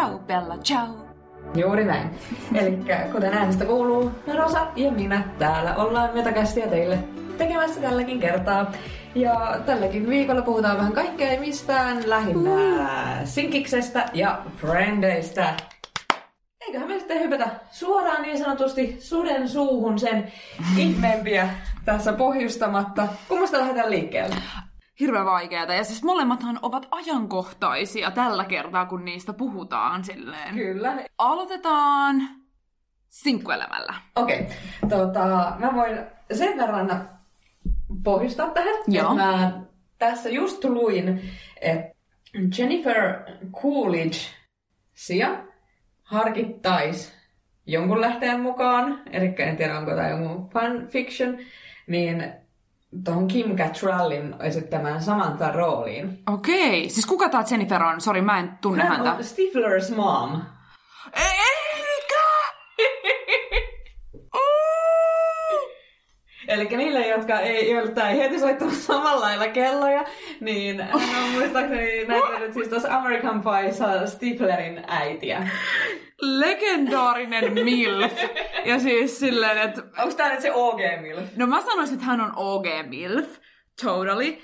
ciao Bella, ciao. Juuri näin. Eli kuten äänestä kuuluu, Rosa ja minä täällä ollaan metakästiä teille tekemässä tälläkin kertaa. Ja tälläkin viikolla puhutaan vähän kaikkea mistään, lähinnä uh. sinkiksestä ja frendeistä. Eiköhän me sitten hypätä suoraan niin sanotusti suden suuhun sen ihmeempiä tässä pohjustamatta. Kummasta lähdetään liikkeelle? Hirveän vaikeata. Ja siis molemmathan ovat ajankohtaisia tällä kertaa, kun niistä puhutaan silleen. Kyllä. Aloitetaan sinkkuelämällä. Okei. Okay. Tota, mä voin sen verran pohjustaa tähän. Joo. Mä tässä just luin, että Jennifer Coolidge Sia harkittais jonkun lähteen mukaan, eli en tiedä onko tämä jonkun fanfiction, niin tuohon Kim Cattrallin esittämään Samantha rooliin. Okei. Siis kuka tää Jennifer on? Sori, mä en tunne Hän häntä. on Stifler's mom. Eikä! Eli niille, jotka ei, joilta ei heti soittanut samalla lailla kelloja, niin on muistaakseni näytellyt siis tuossa American Pieissa Stiflerin äitiä. Legendaarinen MILF. Ja siis silleen, että... Onko tää nyt se OG-milf? No mä sanoisin, että hän on OG MILF. Totally.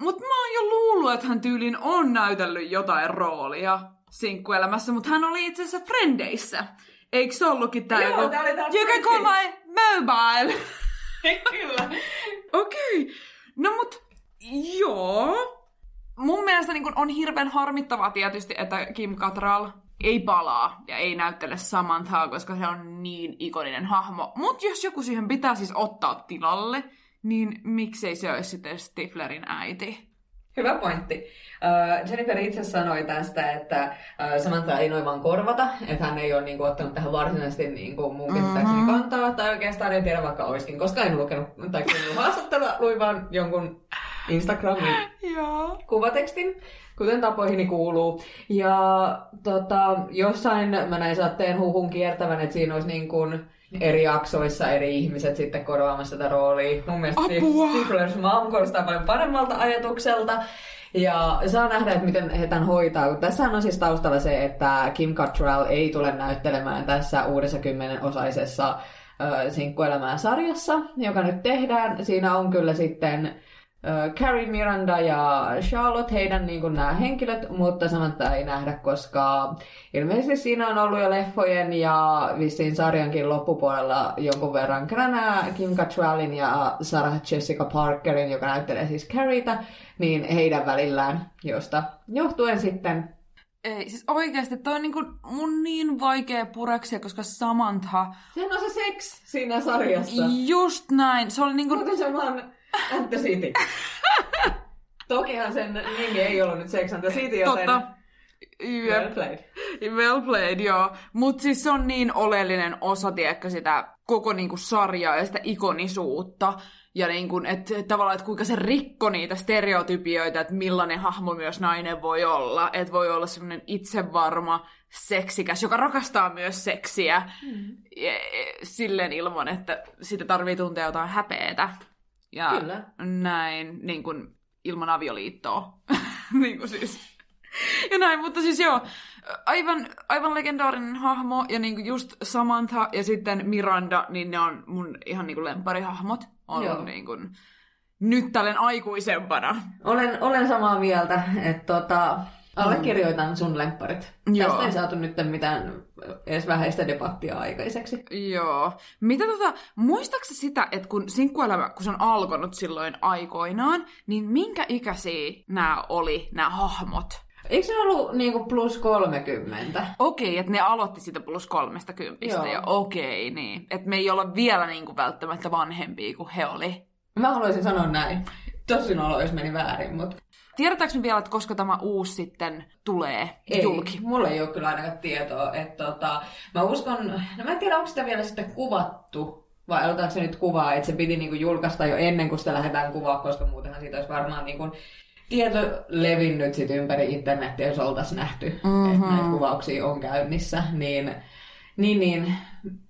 Mutta mä oon jo luullut, että hän tyylin on näytellyt jotain roolia sinkkuelämässä, mutta hän oli itse asiassa Frendeissä. Eikö se ollutkin tää Joo, joku... tää oli tää You can call my mobile. Kyllä. Okei. Okay. No mut, joo. Mun mielestä niin on hirveän harmittavaa tietysti, että Kim Cattrall ei palaa ja ei näyttele Samanthaa, koska se on niin ikoninen hahmo. Mut jos joku siihen pitää siis ottaa tilalle, niin miksei se olisi sitten Stiflerin äiti? Hyvä pointti. Uh, Jennifer itse sanoi tästä, että uh, Samantha ei noin vaan korvata, että hän ei ole niinku, ottanut tähän varsinaisesti niinku, mun käsittääkseni Mhm. kantaa, tai oikeastaan en tiedä vaikka olisikin, koska en lukenut tai kuunnellut haastattelua, luin vaan jonkun Instagramin kuvatekstin, kuten tapoihini kuuluu. Ja tota, jossain mä näin saatteen huhun kiertävän, että siinä olisi niin kuin eri jaksoissa eri ihmiset sitten korvaamassa tätä roolia. Mun mielestä! Stifler's Mom kuulostaa paljon paremmalta ajatukselta. Ja saa nähdä, että miten he tämän hoitaa. Tässähän on siis taustalla se, että Kim Cattrall ei tule näyttelemään tässä uudessa kymmenenosaisessa äh, sinkkuelämää sarjassa, joka nyt tehdään. Siinä on kyllä sitten äh, Carrie Miranda ja Charlotte, heidän niin kuin nämä henkilöt, mutta Samantha ei nähdä, koska ilmeisesti siinä on ollut jo leffojen ja vissiin sarjankin loppupuolella jonkun verran kränää Kim Cattrallin ja Sarah Jessica Parkerin, joka näyttelee siis Carrieta, niin heidän välillään, josta johtuen sitten Ei, siis oikeasti toi on niinku mun niin vaikea pureksia, koska Samantha, Sehän on se seks siinä sarjassa. just näin, se oli niinku... Kuten se vaan At the City. Tokihan sen nimi ei ollut nyt Sex and the City, joten... Totta. Well Jep. played. Well played, joo. Mutta siis se on niin oleellinen osa, tiedätkö, sitä koko niinku sarjaa ja sitä ikonisuutta. Ja niinku, että et tavallaan, että kuinka se rikko niitä stereotypioita, että millainen hahmo myös nainen voi olla. Että voi olla semmoinen itsevarma, seksikäs, joka rakastaa myös seksiä. Mm. Ja, silleen ilman, että sitä tarvii tuntea jotain häpeetä. Ja Kyllä. näin, niin kuin ilman avioliittoa. niin kuin siis. Ja näin, mutta siis joo, aivan, aivan legendaarinen hahmo, ja niinku just Samantha ja sitten Miranda, niin ne on mun ihan niinku lemparihahmot. On Joo. niinku, nyt tällä aikuisempana. Olen, olen samaa mieltä, että tota, allekirjoitan sun lempparit. Joo. Tästä ei saatu nyt mitään edes vähäistä debattia aikaiseksi. Joo. Mitä tota, muistaaksä sitä, että kun sinkkuelämä, kun se on alkanut silloin aikoinaan, niin minkä ikäisiä nämä oli, nämä hahmot? Eikö se ollut niinku plus 30? Okei, että ne aloitti sitä plus kolmesta kympistä Joo. ja okei, niin. Että me ei olla vielä niinku välttämättä vanhempia kuin he oli. Mä haluaisin sanoa näin. Tosin olo, jos meni väärin, mutta Tiedetäänkö me vielä, että koska tämä uusi sitten tulee ei. julki? Mulla ei ole kyllä ainakaan tietoa. Että tota, mä uskon, no mä en tiedä, onko sitä vielä sitten kuvattu, vai aloitaanko se nyt kuvaa, että se piti niinku julkaista jo ennen kuin sitä lähdetään kuvaa, koska muutenhan siitä olisi varmaan niinku tieto levinnyt sit ympäri internetiä, jos oltaisiin nähty, mm-hmm. että näitä kuvauksia on käynnissä, niin niin, niin.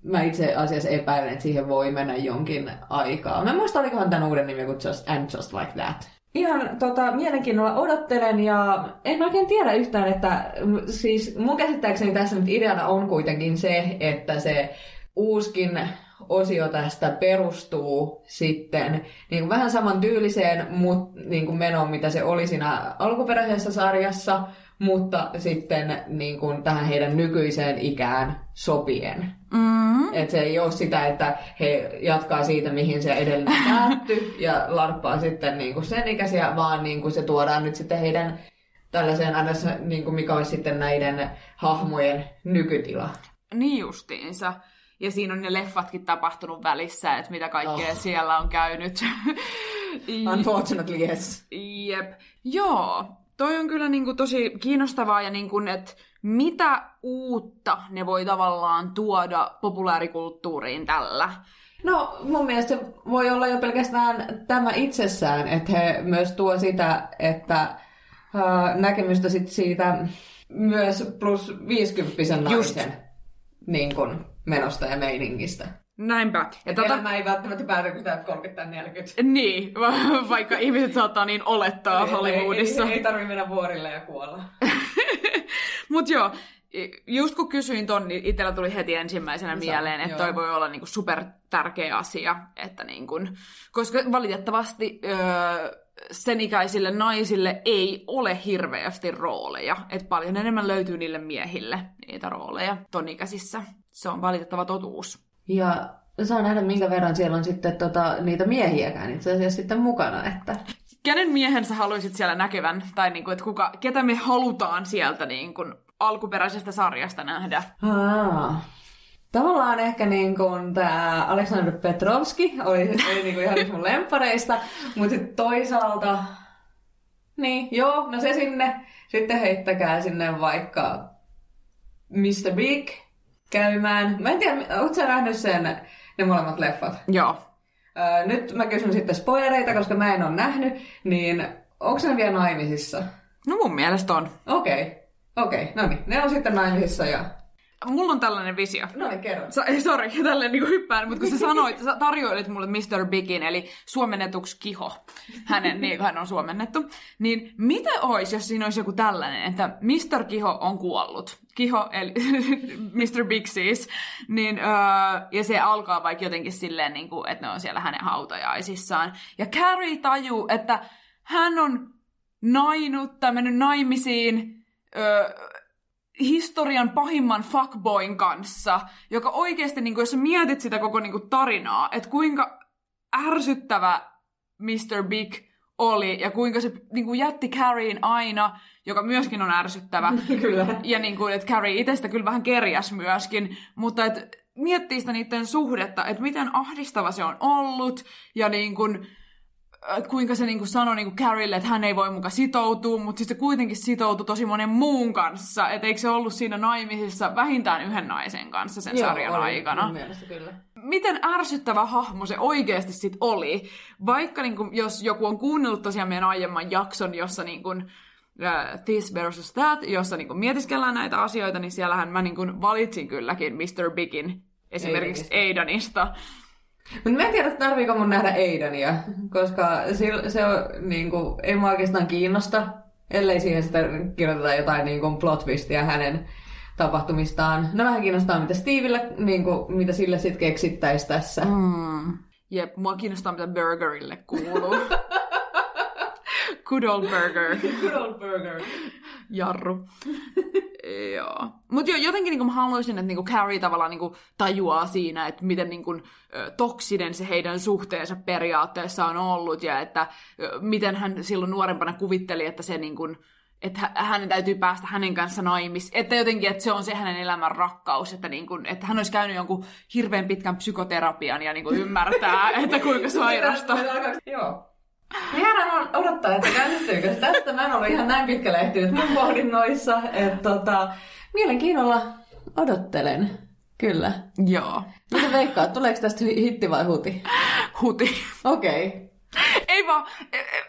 Mä itse asiassa epäilen, että siihen voi mennä jonkin aikaa. Mä en muista, olikohan tämän uuden nimi kuin Just, And Just Like That. Ihan tota, mielenkiinnolla odottelen ja en oikein tiedä yhtään, että siis mun käsittääkseni tässä nyt ideana on kuitenkin se, että se uuskin osio tästä perustuu sitten niin kuin vähän saman tyyliseen mut, niin kuin menoon, mitä se oli siinä alkuperäisessä sarjassa, mutta sitten niin kuin tähän heidän nykyiseen ikään sopien. Mm-hmm. Et se ei ole sitä, että he jatkaa siitä, mihin se edellinen päättyi ja larppaa sitten niin kuin sen ikäisiä, vaan niin kuin se tuodaan nyt sitten heidän tällaiseen, niin kuin mikä olisi sitten näiden hahmojen nykytila. Niin justiinsa. Ja siinä on ne leffatkin tapahtunut välissä, että mitä kaikkea oh. siellä on käynyt. Unfortunately, yes. Jep. Joo, toi on kyllä niin kuin tosi kiinnostavaa ja niin kuin, että mitä uutta ne voi tavallaan tuoda populaarikulttuuriin tällä. No mun mielestä se voi olla jo pelkästään tämä itsessään, että he myös tuo sitä, että äh, näkemystä sit siitä myös plus 50 naisen Just. Niin kun, menosta ja meiningistä. Näinpä. Ja tota... Elämä ei välttämättä päätä, kun sä 30 40. Niin, va- vaikka ihmiset saattaa niin olettaa ei, Hollywoodissa. Ei, ei, ei tarvi mennä vuorille ja kuolla. Mut joo, just kun kysyin ton, niin itsellä tuli heti ensimmäisenä Sä, mieleen, että joo. toi voi olla niinku super tärkeä asia. Että niinku, koska valitettavasti öö, sen ikäisille naisille ei ole hirveästi rooleja. Että paljon enemmän löytyy niille miehille niitä rooleja ton ikäisissä. Se on valitettava totuus. Ja saa nähdä, minkä verran siellä on sitten tota, niitä miehiäkään itse asiassa sitten mukana. Että... Kenen miehen sä haluaisit siellä näkevän? Tai niin kuin, että kuka, ketä me halutaan sieltä niin kuin alkuperäisestä sarjasta nähdä? Aa. Tavallaan ehkä niin kuin tämä Aleksandr Petrovski oli, oli niin kuin ihan mun lempareista, mutta sitten toisaalta, niin joo, no se sinne, sitten heittäkää sinne vaikka Mr. Big, käymään. Mä en tiedä, ootko sä nähnyt sen, ne molemmat leffat? Joo. Öö, nyt mä kysyn sitten spoilereita, koska mä en ole nähnyt, niin onko ne vielä naimisissa? No mun mielestä on. Okei, okay. okei, okay. no niin. Ne on sitten naimisissa ja Mulla on tällainen visio. No niin, kerro. Sa- sorry, tälleen niin hyppään, mutta kun sä sanoit, sä tarjoilit mulle Mr. Bigin, eli suomennetuksi Kiho, hänen, niin hän on suomennettu, niin mitä olisi, jos siinä olisi joku tällainen, että Mr. Kiho on kuollut, Kiho, eli Mr. Big siis, niin, öö, ja se alkaa vaikka jotenkin silleen, niin kuin, että ne on siellä hänen hautajaisissaan, ja Carrie tajuu, että hän on nainut tai mennyt naimisiin, öö, historian pahimman fuckboyn kanssa, joka oikeasti, niin kuin, jos sä mietit sitä koko niin kuin, tarinaa, että kuinka ärsyttävä Mr. Big oli ja kuinka se niin kuin, jätti Carriein aina, joka myöskin on ärsyttävä. kyllä. Ja niin kuin, että Carrie itsestä kyllä vähän kerjäs myöskin, mutta että miettii sitä niiden suhdetta, että miten ahdistava se on ollut ja niin kuin, Kuinka se niinku sanoi niinku Carrille, että hän ei voi muka sitoutua, mutta sitten se kuitenkin sitoutui tosi monen muun kanssa. Että eikö se ollut siinä naimisissa vähintään yhden naisen kanssa sen Joo, sarjan oli, aikana? Mun mielestä kyllä. Miten ärsyttävä hahmo se oikeasti sit oli. Vaikka niinku, jos joku on kuunnellut tosiaan meidän aiemman jakson, jossa niinku, uh, This versus That, jossa niinku mietiskellään näitä asioita, niin siellähän mä niinku valitsin kylläkin Mr. Bigin esimerkiksi Aidanista. Aidanista mutta mä en tiedä, tarviiko mun nähdä Aidania, koska se on, niin kuin, ei mua oikeastaan kiinnosta, ellei siihen sitä kirjoiteta jotain niin kuin plot twistia hänen tapahtumistaan. No vähän kiinnostaa, mitä Steville, niin kuin, mitä sille sitten keksittäisi tässä. Mm. Jep, mua kiinnostaa, mitä Burgerille kuuluu. Good old burger. Good old burger. Jarru. Joo. Mutta jo, jotenkin niin mä haluaisin, että niin Carrie tavallaan niin tajuaa siinä, että miten niin kuin, toksinen se heidän suhteensa periaatteessa on ollut, ja että miten hän silloin nuorempana kuvitteli, että se niin kuin, että hänen täytyy päästä hänen kanssa naimis. Että jotenkin, että se on se hänen elämän rakkaus, että, niin kuin, että hän olisi käynyt jonkun hirveän pitkän psykoterapian ja niin kuin ymmärtää, että kuinka sairasta. Joo. Jäädään odottaa, että käynnistyykö tästä. Mä en ollut ihan näin pitkälle ehtinyt mun pohdinnoissa. Että tota, mielenkiinnolla odottelen. Kyllä. Joo. Mitä veikkaat, tuleeko tästä hitti vai huti? Huti. Okei. Okay. Ei vaan, e, e,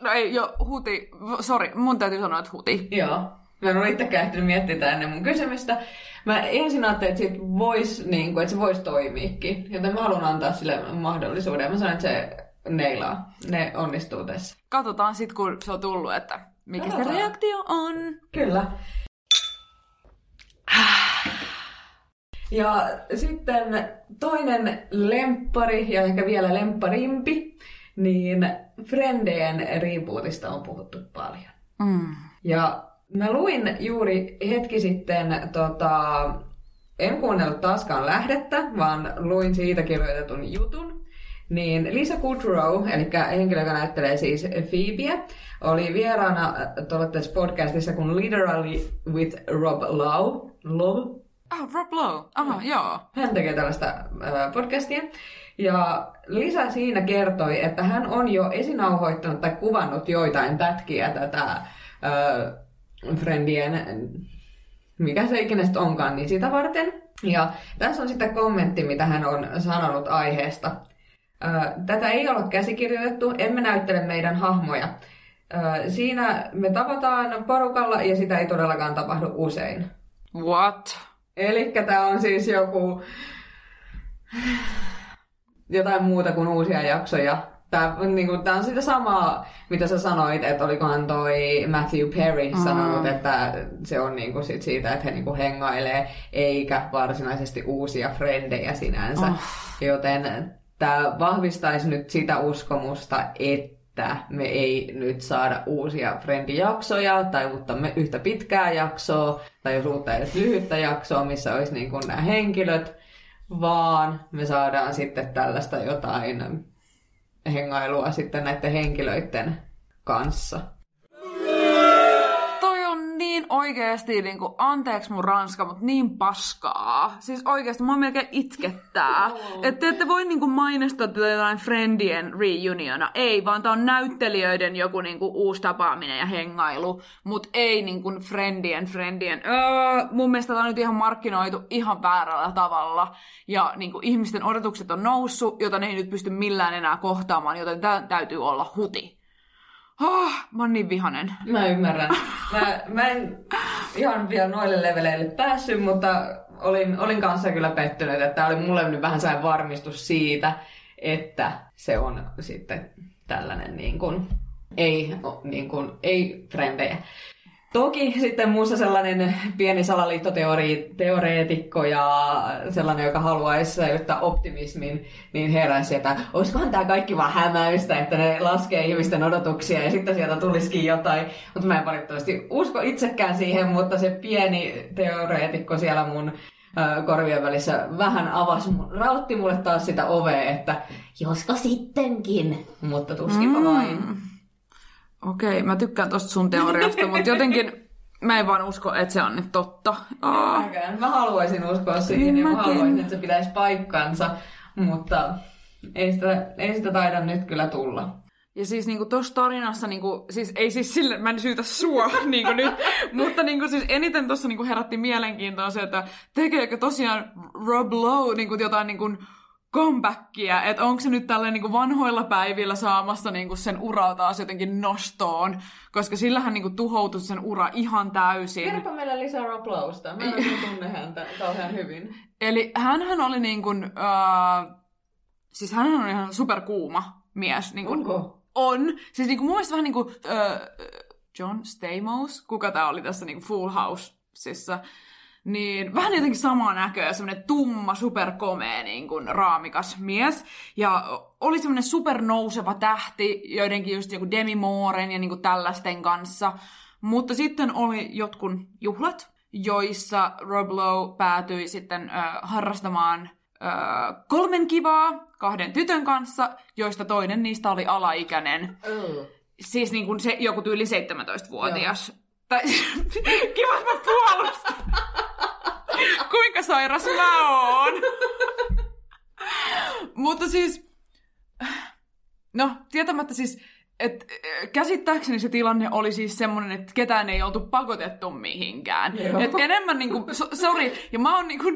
no ei, jo, huti, sori, mun täytyy sanoa, että huti. Joo. Mä en ole itsekään ehtinyt miettiä ennen mun kysymystä. Mä ensin ajattelin, että, sit vois, niin kuin, että se voisi toimiikin, joten mä haluan antaa sille mahdollisuuden. Mä sanon, että se neilaa. Ne onnistuu tässä. Katsotaan sitten, kun se on tullut, että mikä se Katsotaan. reaktio on. Kyllä. Ja sitten toinen lemppari, ja ehkä vielä lempparimpi, niin Frendeen rebootista on puhuttu paljon. Mm. Ja mä luin juuri hetki sitten, tota, en kuunnellut taaskaan lähdettä, vaan luin siitä kirjoitetun jutun. Niin Lisa Kudrow, eli henkilö, joka näyttelee siis Phoebeä, oli vieraana tuolla tässä podcastissa kuin Literally with Rob Lowe. Lowe? Ah, Rob Lowe. Aha, joo. Hän tekee tällaista äh, podcastia. Ja Lisa siinä kertoi, että hän on jo esinauhoittanut tai kuvannut joitain pätkiä tätä äh, Friendien, mikä se ikinä sitten onkaan, niin sitä varten. Ja tässä on sitten kommentti, mitä hän on sanonut aiheesta. Tätä ei ole käsikirjoitettu, emme näyttele meidän hahmoja. Siinä me tavataan porukalla ja sitä ei todellakaan tapahdu usein. What? Eli tämä on siis joku jotain muuta kuin uusia jaksoja. Tämä on, niin kuin, on sitä samaa, mitä sä sanoit, että olikohan toi Matthew Perry Mm. sanonut, että se on niin kuin sit siitä, että he niin kuin hengailee, eikä varsinaisesti uusia frendejä sinänsä. Oh. Joten tämä vahvistaisi nyt sitä uskomusta, että me ei nyt saada uusia Friendijaksoja tai uutta me- yhtä pitkää jaksoa tai jos uutta edes lyhyttä jaksoa, missä olisi niin kuin nämä henkilöt, vaan me saadaan sitten tällaista jotain hengailua sitten näiden henkilöiden kanssa. Niin oikeesti, niin kuin, anteeksi mun ranska, mutta niin paskaa. Siis oikeesti, mua melkein itkettää. Että te ette voi niin kuin, mainostaa tätä jotain Friendien reuniona. Ei, vaan tää on näyttelijöiden joku niin kuin, uusi tapaaminen ja hengailu. Mutta ei niin kuin, Friendien, Friendien. Öö, mun mielestä tää on nyt ihan markkinoitu ihan väärällä tavalla. Ja niin kuin, ihmisten odotukset on noussut, jota ne ei nyt pysty millään enää kohtaamaan, joten tää täytyy olla huti. Oh, mä oon niin vihanen. Mä ymmärrän. Mä, mä en ihan vielä noille leveleille päässyt, mutta olin, olin kanssa kyllä pettynyt, että tämä oli mulle nyt vähän sellainen varmistus siitä, että se on sitten tällainen niin kuin, ei, niin kuin, ei frendejä. Toki sitten muussa sellainen pieni salaliittoteoreetikko ja sellainen, joka haluaisi säilyttää optimismin, niin heräsi, että olisikohan tämä kaikki vaan hämäystä, että ne laskee ihmisten odotuksia ja sitten sieltä tulisikin jotain. Mutta mä en valitettavasti usko itsekään siihen, mutta se pieni teoreetikko siellä mun korvien välissä vähän avasi, rautti mulle taas sitä ovea, että josko sittenkin, mutta tuskinpa Mm. vain. Okei, mä tykkään tosta sun teoriasta, mutta jotenkin mä en vaan usko, että se on nyt totta. Aa. Mäkään. Mä haluaisin uskoa siihen Niin ja mä mäkin. haluaisin, että se pitäisi paikkansa, mutta ei sitä, ei sitä taida nyt kyllä tulla. Ja siis niinku tossa tarinassa, niinku, siis ei siis sille, mä en syytä sua niinku nyt, mutta niinku siis eniten tossa niinku herätti mielenkiintoa se, että tekeekö tosiaan Rob Lowe niinku jotain niinku comebackia, että onko se nyt tällä niinku vanhoilla päivillä saamassa niinku sen uraa taas jotenkin nostoon, koska sillähän niinku tuhoutui sen ura ihan täysin. Kerropa meille lisää Rob Lowsta. Mä en tunne häntä kauhean hyvin. Eli hänhän oli niin kuin, äh, siis hänhän on ihan superkuuma mies. Niin kuin, Onko? On. Siis niin kuin, mun mielestä vähän niin kuin äh, John Stamos, kuka tää oli tässä niin kuin Full Housesissa, niin vähän jotenkin samaa näköä, semmoinen tumma, superkomea, niin kuin raamikas mies. Ja oli semmoinen supernouseva tähti, joidenkin just joku Demi Mooren ja niin kuin tällaisten kanssa. Mutta sitten oli jotkun juhlat, joissa Rob Lowe päätyi sitten ö, harrastamaan ö, kolmen kivaa kahden tytön kanssa, joista toinen niistä oli alaikäinen. Oh. Siis niin kuin se joku tyyli 17-vuotias. Tai kiva, että mä puolustan. Kuinka sairas mä oon? Mutta siis, no tietämättä siis, että käsittääkseni se tilanne oli siis semmoinen, että ketään ei oltu pakotettu mihinkään. Joo. Et enemmän niinku, so, sorry, ja mä oon niinku,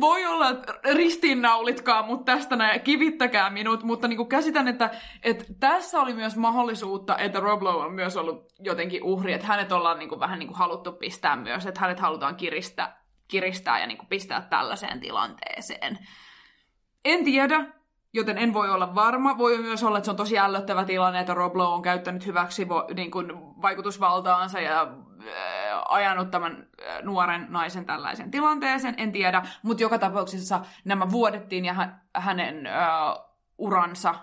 voi olla, että ristiinnaulitkaa mut tästä näin, kivittäkää minut, mutta niinku käsitän, että, että tässä oli myös mahdollisuutta, että Rob Lowe on myös ollut jotenkin uhri, että hänet ollaan niinku vähän niinku haluttu pistää myös, että hänet halutaan kiristää, kiristää ja niinku pistää tällaiseen tilanteeseen. En tiedä, joten en voi olla varma. Voi myös olla, että se on tosi ällöttävä tilanne, että Rob Lowe on käyttänyt hyväksi niin kuin, vaikutusvaltaansa ja ajanut tämän äh, nuoren naisen tällaisen tilanteeseen, en tiedä. Mutta joka tapauksessa nämä vuodettiin ja hä- hänen äh, uransa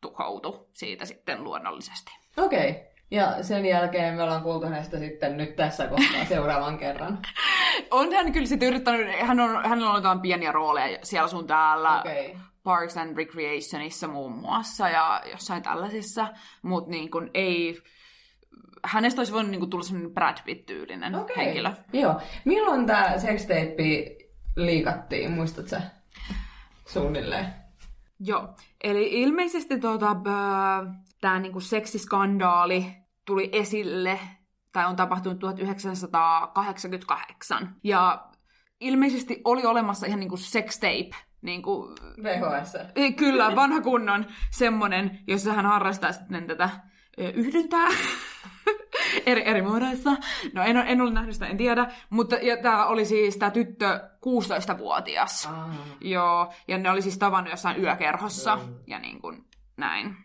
tuhoutui siitä sitten luonnollisesti. Okei. Okay. Ja sen jälkeen me ollaan kuultu hänestä sitten nyt tässä kohtaa seuraavan kerran. On hän kyllä sitten yrittänyt, hän on, hänellä on jotain pieniä rooleja siellä sun täällä. Okei. Parks and Recreationissa muun muassa ja jossain tällaisissa, mutta niin kuin ei, hänestä olisi voinut niin kuin tulla sellainen Brad Pitt-tyylinen Okei. henkilö. Joo. Milloin tämä sextape liikattiin, muistatko sä? Suunnilleen. Joo, eli ilmeisesti tota, tämä niinku seksiskandaali tuli esille, tai on tapahtunut 1988, ja ilmeisesti oli olemassa ihan niinku sextape, niinku, VHS. ei, kyllä, vanha kunnon semmonen, jossa hän harrastaa sitten tätä yhdyntää eri, eri muodoissa. No en, ole- en ole nähnyt sitä, en tiedä, mutta ja tämä oli siis tämä tyttö 16-vuotias. Ah. Joo, ja ne oli siis tavannut jossain yökerhossa ja niin kuin näin.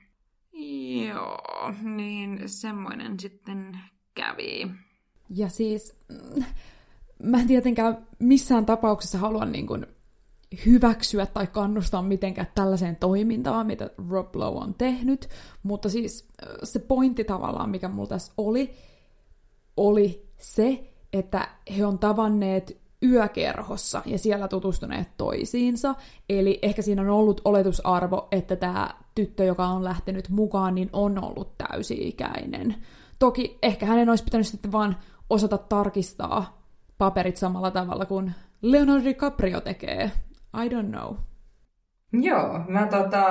Joo, niin semmoinen sitten kävi. Ja siis, mm, mä en tietenkään missään tapauksessa halua niin kuin hyväksyä tai kannustaa mitenkään tällaiseen toimintaan, mitä Rob Lowe on tehnyt, mutta siis se pointti tavallaan, mikä mulla tässä oli, oli se, että he on tavanneet yökerhossa ja siellä tutustuneet toisiinsa. Eli ehkä siinä on ollut oletusarvo, että tämä tyttö, joka on lähtenyt mukaan, niin on ollut täysi-ikäinen. Toki ehkä hänen olisi pitänyt sitten vaan osata tarkistaa paperit samalla tavalla kuin Leonardo DiCaprio tekee. I don't know. Joo, mä tota,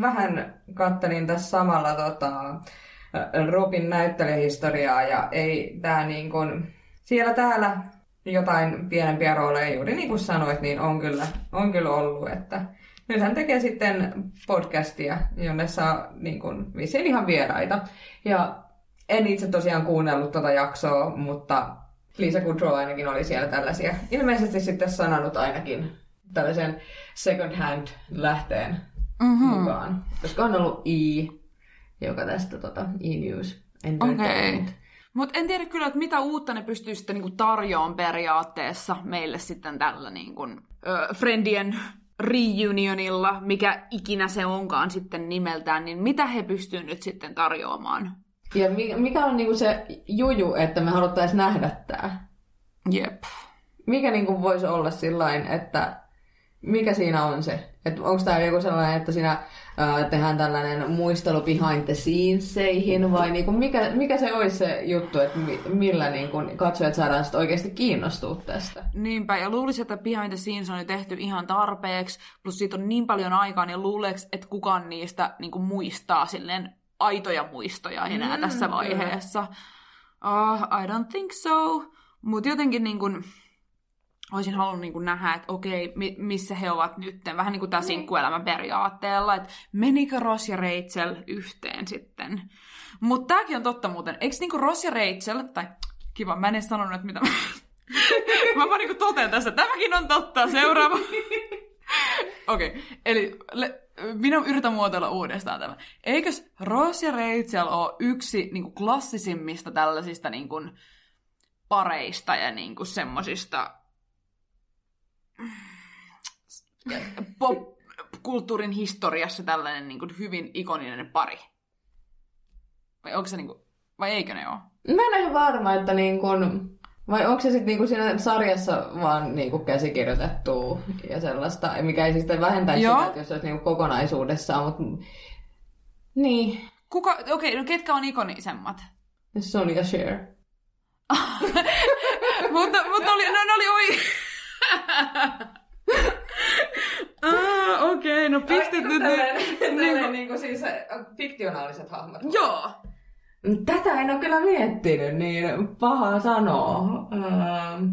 vähän kattelin tässä samalla tota, Robin näyttelijähistoriaa ja ei tää niin kuin, siellä täällä jotain pienempiä rooleja, juuri niin kuin sanoit, niin on kyllä, on kyllä ollut, että nyt hän tekee sitten podcastia, jonne saa niin vissiin ihan vieraita. Ja en itse tosiaan kuunnellut tota jaksoa, mutta Lisa Kudrow ainakin oli siellä tällaisia. Ilmeisesti sitten sanonut ainakin tällaisen second hand lähteen Mhm. mukaan. Koska on ollut E, joka tästä tota, E-News. Okei. Okay. Mutta en tiedä kyllä, että mitä uutta ne pystyy sitten niinku tarjoamaan periaatteessa meille sitten tällä niinku, ö, Friendien reunionilla, mikä ikinä se onkaan sitten nimeltään, niin mitä he pystyvät nyt sitten tarjoamaan? Ja mi- mikä on niinku se juju, että me haluttaisiin nähdä tämä? Jep. Mikä niinku voisi olla sillain, että mikä siinä on se? Että onko tämä joku sellainen, että siinä ää, tehdään tällainen muistelu behind the sceneseihin vai niinku mikä, mikä se olisi se juttu, että mi- millä niinku katsojat saadaan sit oikeasti kiinnostua tästä? Niinpä, ja luulisin, että behind the scenes on jo tehty ihan tarpeeksi, plus siitä on niin paljon aikaa, niin luuleeko, että kukaan niistä niin kuin muistaa silleen aitoja muistoja enää Mm, tässä kyllä. vaiheessa. Uh, I don't think so. Mutta jotenkin niin kuin, olisin halunnut niin kuin nähdä, että okei, mi- missä he ovat nyt. Vähän niin kuin tämä sinkkuelämän periaatteella, että menikö Ross ja Rachel yhteen sitten. Mutta tämäkin on totta muuten. Eikö niin kuin Ross ja Rachel, tai kiva, mä en edes sanonut, että mitä mä... mä vaan niin totean tässä, tämäkin on totta. Seuraava. Okei, okay. eli le- minä yritän muotoilla uudestaan tämä. Eikös Ross ja Rachel ole yksi niin kuin klassisimmista tällaisista niin kuin, pareista ja niin kuin, semmosista pop-kulttuurin historiassa tällainen niin kuin, hyvin ikoninen pari? Vai onko se niin kuin, vai eikö ne ole? Mä en ole ihan varma, että niin kun, vai onko se sitten niin siinä sarjassa vaan niin kuin käsikirjoitettu ja sellaista, mikä ei siis sitten vähentäisi Joo. sitä, että jos se olisi niin kuin kokonaisuudessaan, mutta niin, Kuka, okei, okay, no ketkä on ikonisemmat? Sonny ja Cher. mutta, mutta oli, no, ne oli oi... ah, okei, okay, no pistit nyt... Tällainen, niin, niin kuin siis fiktionaaliset hahmot. joo. Tätä en ole kyllä miettinyt, niin paha sanoa. Ähm,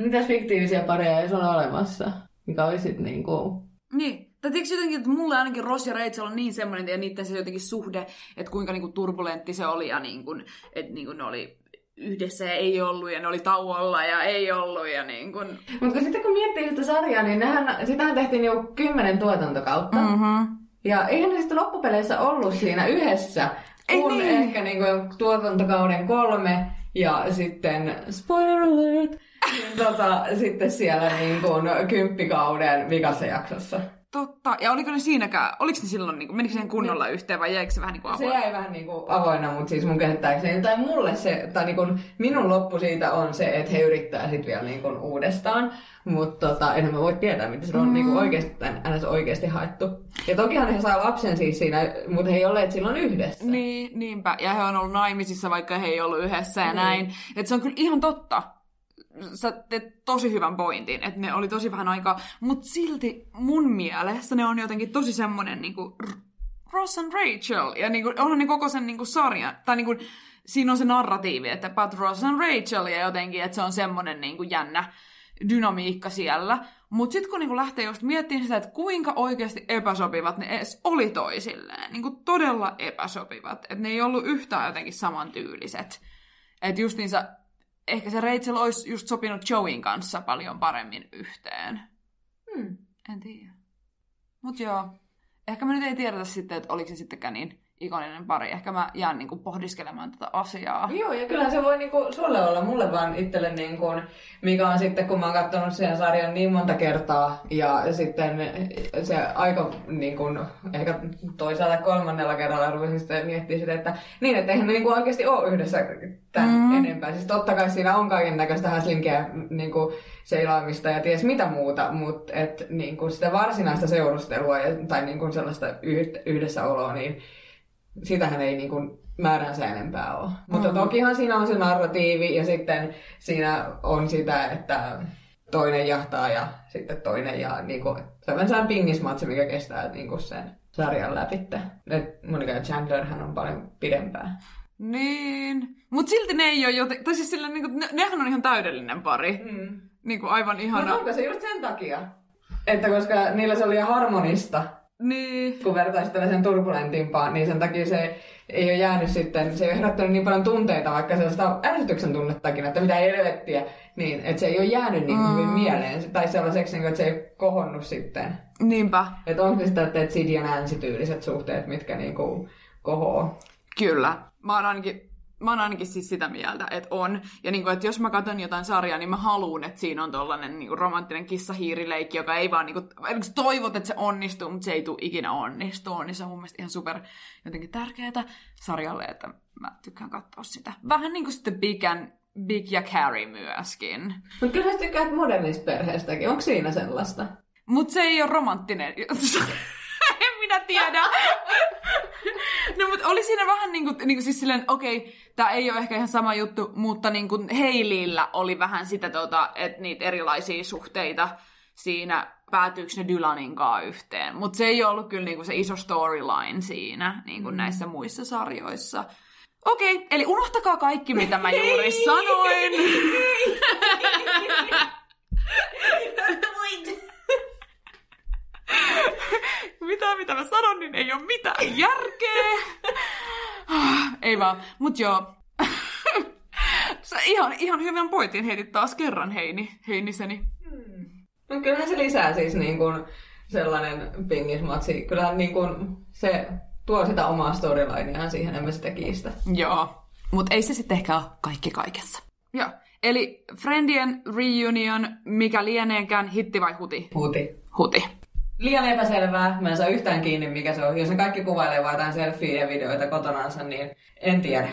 mitäs fiktiivisiä pareja jos on olemassa? Mikä olisi niin kuin... Niin. Tai tiedätkö jotenkin, että mulle ainakin Ross ja Rachel on niin semmoinen, ja niiden se jotenkin suhde, että kuinka niinku turbulentti se oli, ja niinku, että niinku ne oli yhdessä ja ei ollut, ja ne oli tauolla ja ei ollut, ja niin kun... Mutta sitten kun miettii sitä sarjaa, niin nehän, sitähän tehtiin jo kymmenen tuotantokautta. Mm-hmm. Ja eihän ne sitten loppupeleissä ollut siinä yhdessä, Ei kun niin. ehkä niin kuin tuotantokauden kolme ja sitten, spoiler alert, niin tota, sitten siellä niin kuin kymppikauden vikassa jaksossa. Totta. Ja oliko ne siinäkään, oliko ne silloin, niin kuin, menikö ne kunnolla yhteen vai jäikö se vähän niin kuin Se avoin? jäi vähän niin kuin avoinna, mutta siis mun käsittääkseni, tai mulle se, tai niin kuin minun loppu siitä on se, että he yrittää sitten vielä niin kuin uudestaan, mutta tota, enhän mä voi tietää, mitä se on mm. niin kuin oikeasti, ns. oikeasti haettu. Ja tokihan he saa lapsen siis siinä, mutta he ei olleet silloin yhdessä. Niin, niinpä. Ja he on ollut naimisissa, vaikka he ei ollut yhdessä ja näin. Että se on kyllä ihan totta. Sä teet tosi hyvän pointin, että ne oli tosi vähän aikaa. Mutta silti mun mielestä ne on jotenkin tosi semmonen niinku Ross and Rachel. Ja niinku, onhan ne koko sen niinku sarjan, tai niinku, siinä on se narratiivi, että Pat Ross and Rachel ja jotenkin, että se on semmonen niinku jännä dynamiikka siellä. Mutta sitten kun niinku lähtee just miettimään sitä, että kuinka oikeasti epäsopivat ne edes oli toisilleen, niinku todella epäsopivat, että ne ei ollut yhtään jotenkin samantyyliset. Että justiinsa, ehkä se Rachel olisi just sopinut Joeyn kanssa paljon paremmin yhteen. Hmm. En tiedä. Mut joo, ehkä me nyt ei tiedetä sitten, että oliko se sittenkään niin ikoninen pari. Ehkä mä jään niinku pohdiskelemaan tätä asiaa. Joo, ja kyllähän se voi niinku sulle olla, mulle vaan itselle niin kuin, mikä on sitten, kun mä oon katsonut sen sarjan niin monta kertaa, ja sitten se aika niin kuin, ehkä toisaalta kolmannella kerralla rupesin sitten miettimään sitä, että niin, että eihän ne niin kuin oikeasti ole yhdessä tämän Mm. enempää. Siis totta kai siinä on kaiken näköistä häslinkeä niin kuin seilaamista ja ties mitä muuta, mutta et, niin kuin sitä varsinaista seurustelua ja, tai niin kuin sellaista yh- yhdessäoloa, niin sitähän ei niin kuin määränsä enempää ole. Mutta Mm. tokihan siinä on se narratiivi ja sitten siinä on sitä, että toinen jahtaa ja sitten toinen ja niin kuin, se on pingismatsi, mikä kestää niin kuin sen sarjan läpi. Et Monica ja Chandlerhän on paljon pidempää. Niin. Mut silti ne ei ole joten... Tai siis sillä, niinku, ne, nehän on ihan täydellinen pari. Mm. Niinku aivan ihana. Mutta onko se just sen takia? Että koska niillä se oli harmonista, Niin. kun vertaisi tällaisen turbulentimpaan, niin sen takia se ei ole jäänyt sitten, se ei ole herättänyt niin paljon tunteita, vaikka sellaista ärsytyksen tunnettakin, että mitä helvettiä, niin että se ei ole jäänyt niin hyvin Mm. mieleen, tai sellaiseksi, niin että se ei ole kohonnut sitten. Niinpä. Että onko se sitä, että Sid ja Nancy tyyliset suhteet, mitkä niinku kohoo. Kyllä. Mä oon ainakin, mä oon ainakin siis sitä mieltä, että on. Ja niin kuin, että jos mä katson jotain sarjaa, niin mä haluan, että siinä on tollanen niin kuin romanttinen kissahiirileikki, joka ei vaan niin kuin, toivot, että se onnistuu, mutta se ei tule ikinä onnistuu. Niin se on mun mielestä ihan super jotenkin tärkeää sarjalle, että mä tykkään katsoa sitä. Vähän niin kuin sitten Big, and, Big ja Carrie myöskin. Mutta kyllä sä tykkäät modernista perheestäkin, onko siinä sellaista? Mutta se ei ole romanttinen. en minä tiedä. No, mutta oli siinä vähän niin kuin, niin kuin siis silleen, okei, okay, tämä ei ole ehkä ihan sama juttu, mutta niin kuin Heilillä oli vähän sitä, tota, että niitä erilaisia suhteita siinä, päätyykö ne Dylanin kanssa yhteen. Mutta se ei ollut kyllä niin kuin se iso storyline siinä, niin kuin näissä muissa sarjoissa. Okei, okay, eli unohtakaa kaikki, mitä mä juuri sanoin. mitä, mitä mä sanon, niin ei ole mitään järkeä. ei vaan, mut joo. Sä ihan, ihan hyvän pointin heitit taas kerran, Heini, Heiniseni. No kyllähän se lisää siis niin kuin sellainen pingismatsi. Kyllähän niin kuin se tuo sitä omaa storylineaan siihen, en mä sitä kiistä. Joo, mut ei se sitten ehkä ole kaikki kaikessa. Joo, eli Friendien reunion, mikä lieneekään, hitti vai huti? Huuti. Huti. Liian epäselvää, mä en saa yhtään kiinni mikä se on. Jos ne kaikki kuvailee vaan jotain selfie ja videoita kotonansa, niin en tiedä.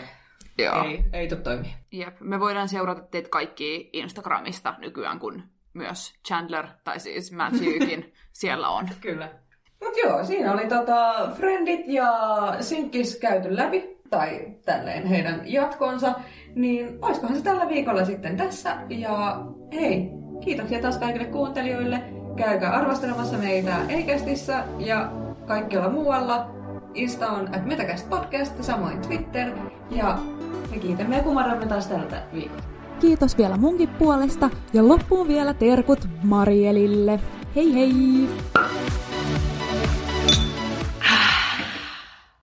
Joo. Ei, ei tuu toimia. Jep, me voidaan seurata teitä kaikki Instagramista nykyään, kun myös Chandler, tai siis Matthewkin siellä on. Kyllä. Mut joo, siinä oli tota Friendit ja Synkkis käyty läpi, tai tälleen heidän jatkonsa, niin oiskohan se tällä viikolla sitten tässä. Ja hei, kiitoksia taas kaikille kuuntelijoille. Käykää arvostelemassa meitä Eikästissä ja kaikkialla muualla. Insta on at Metacast Podcast, samoin Twitter. Ja me kiitämme ja kumarramme taas tältä viikolla. Kiitos vielä munkin puolesta ja loppuun vielä terkut Marielille. Hei hei!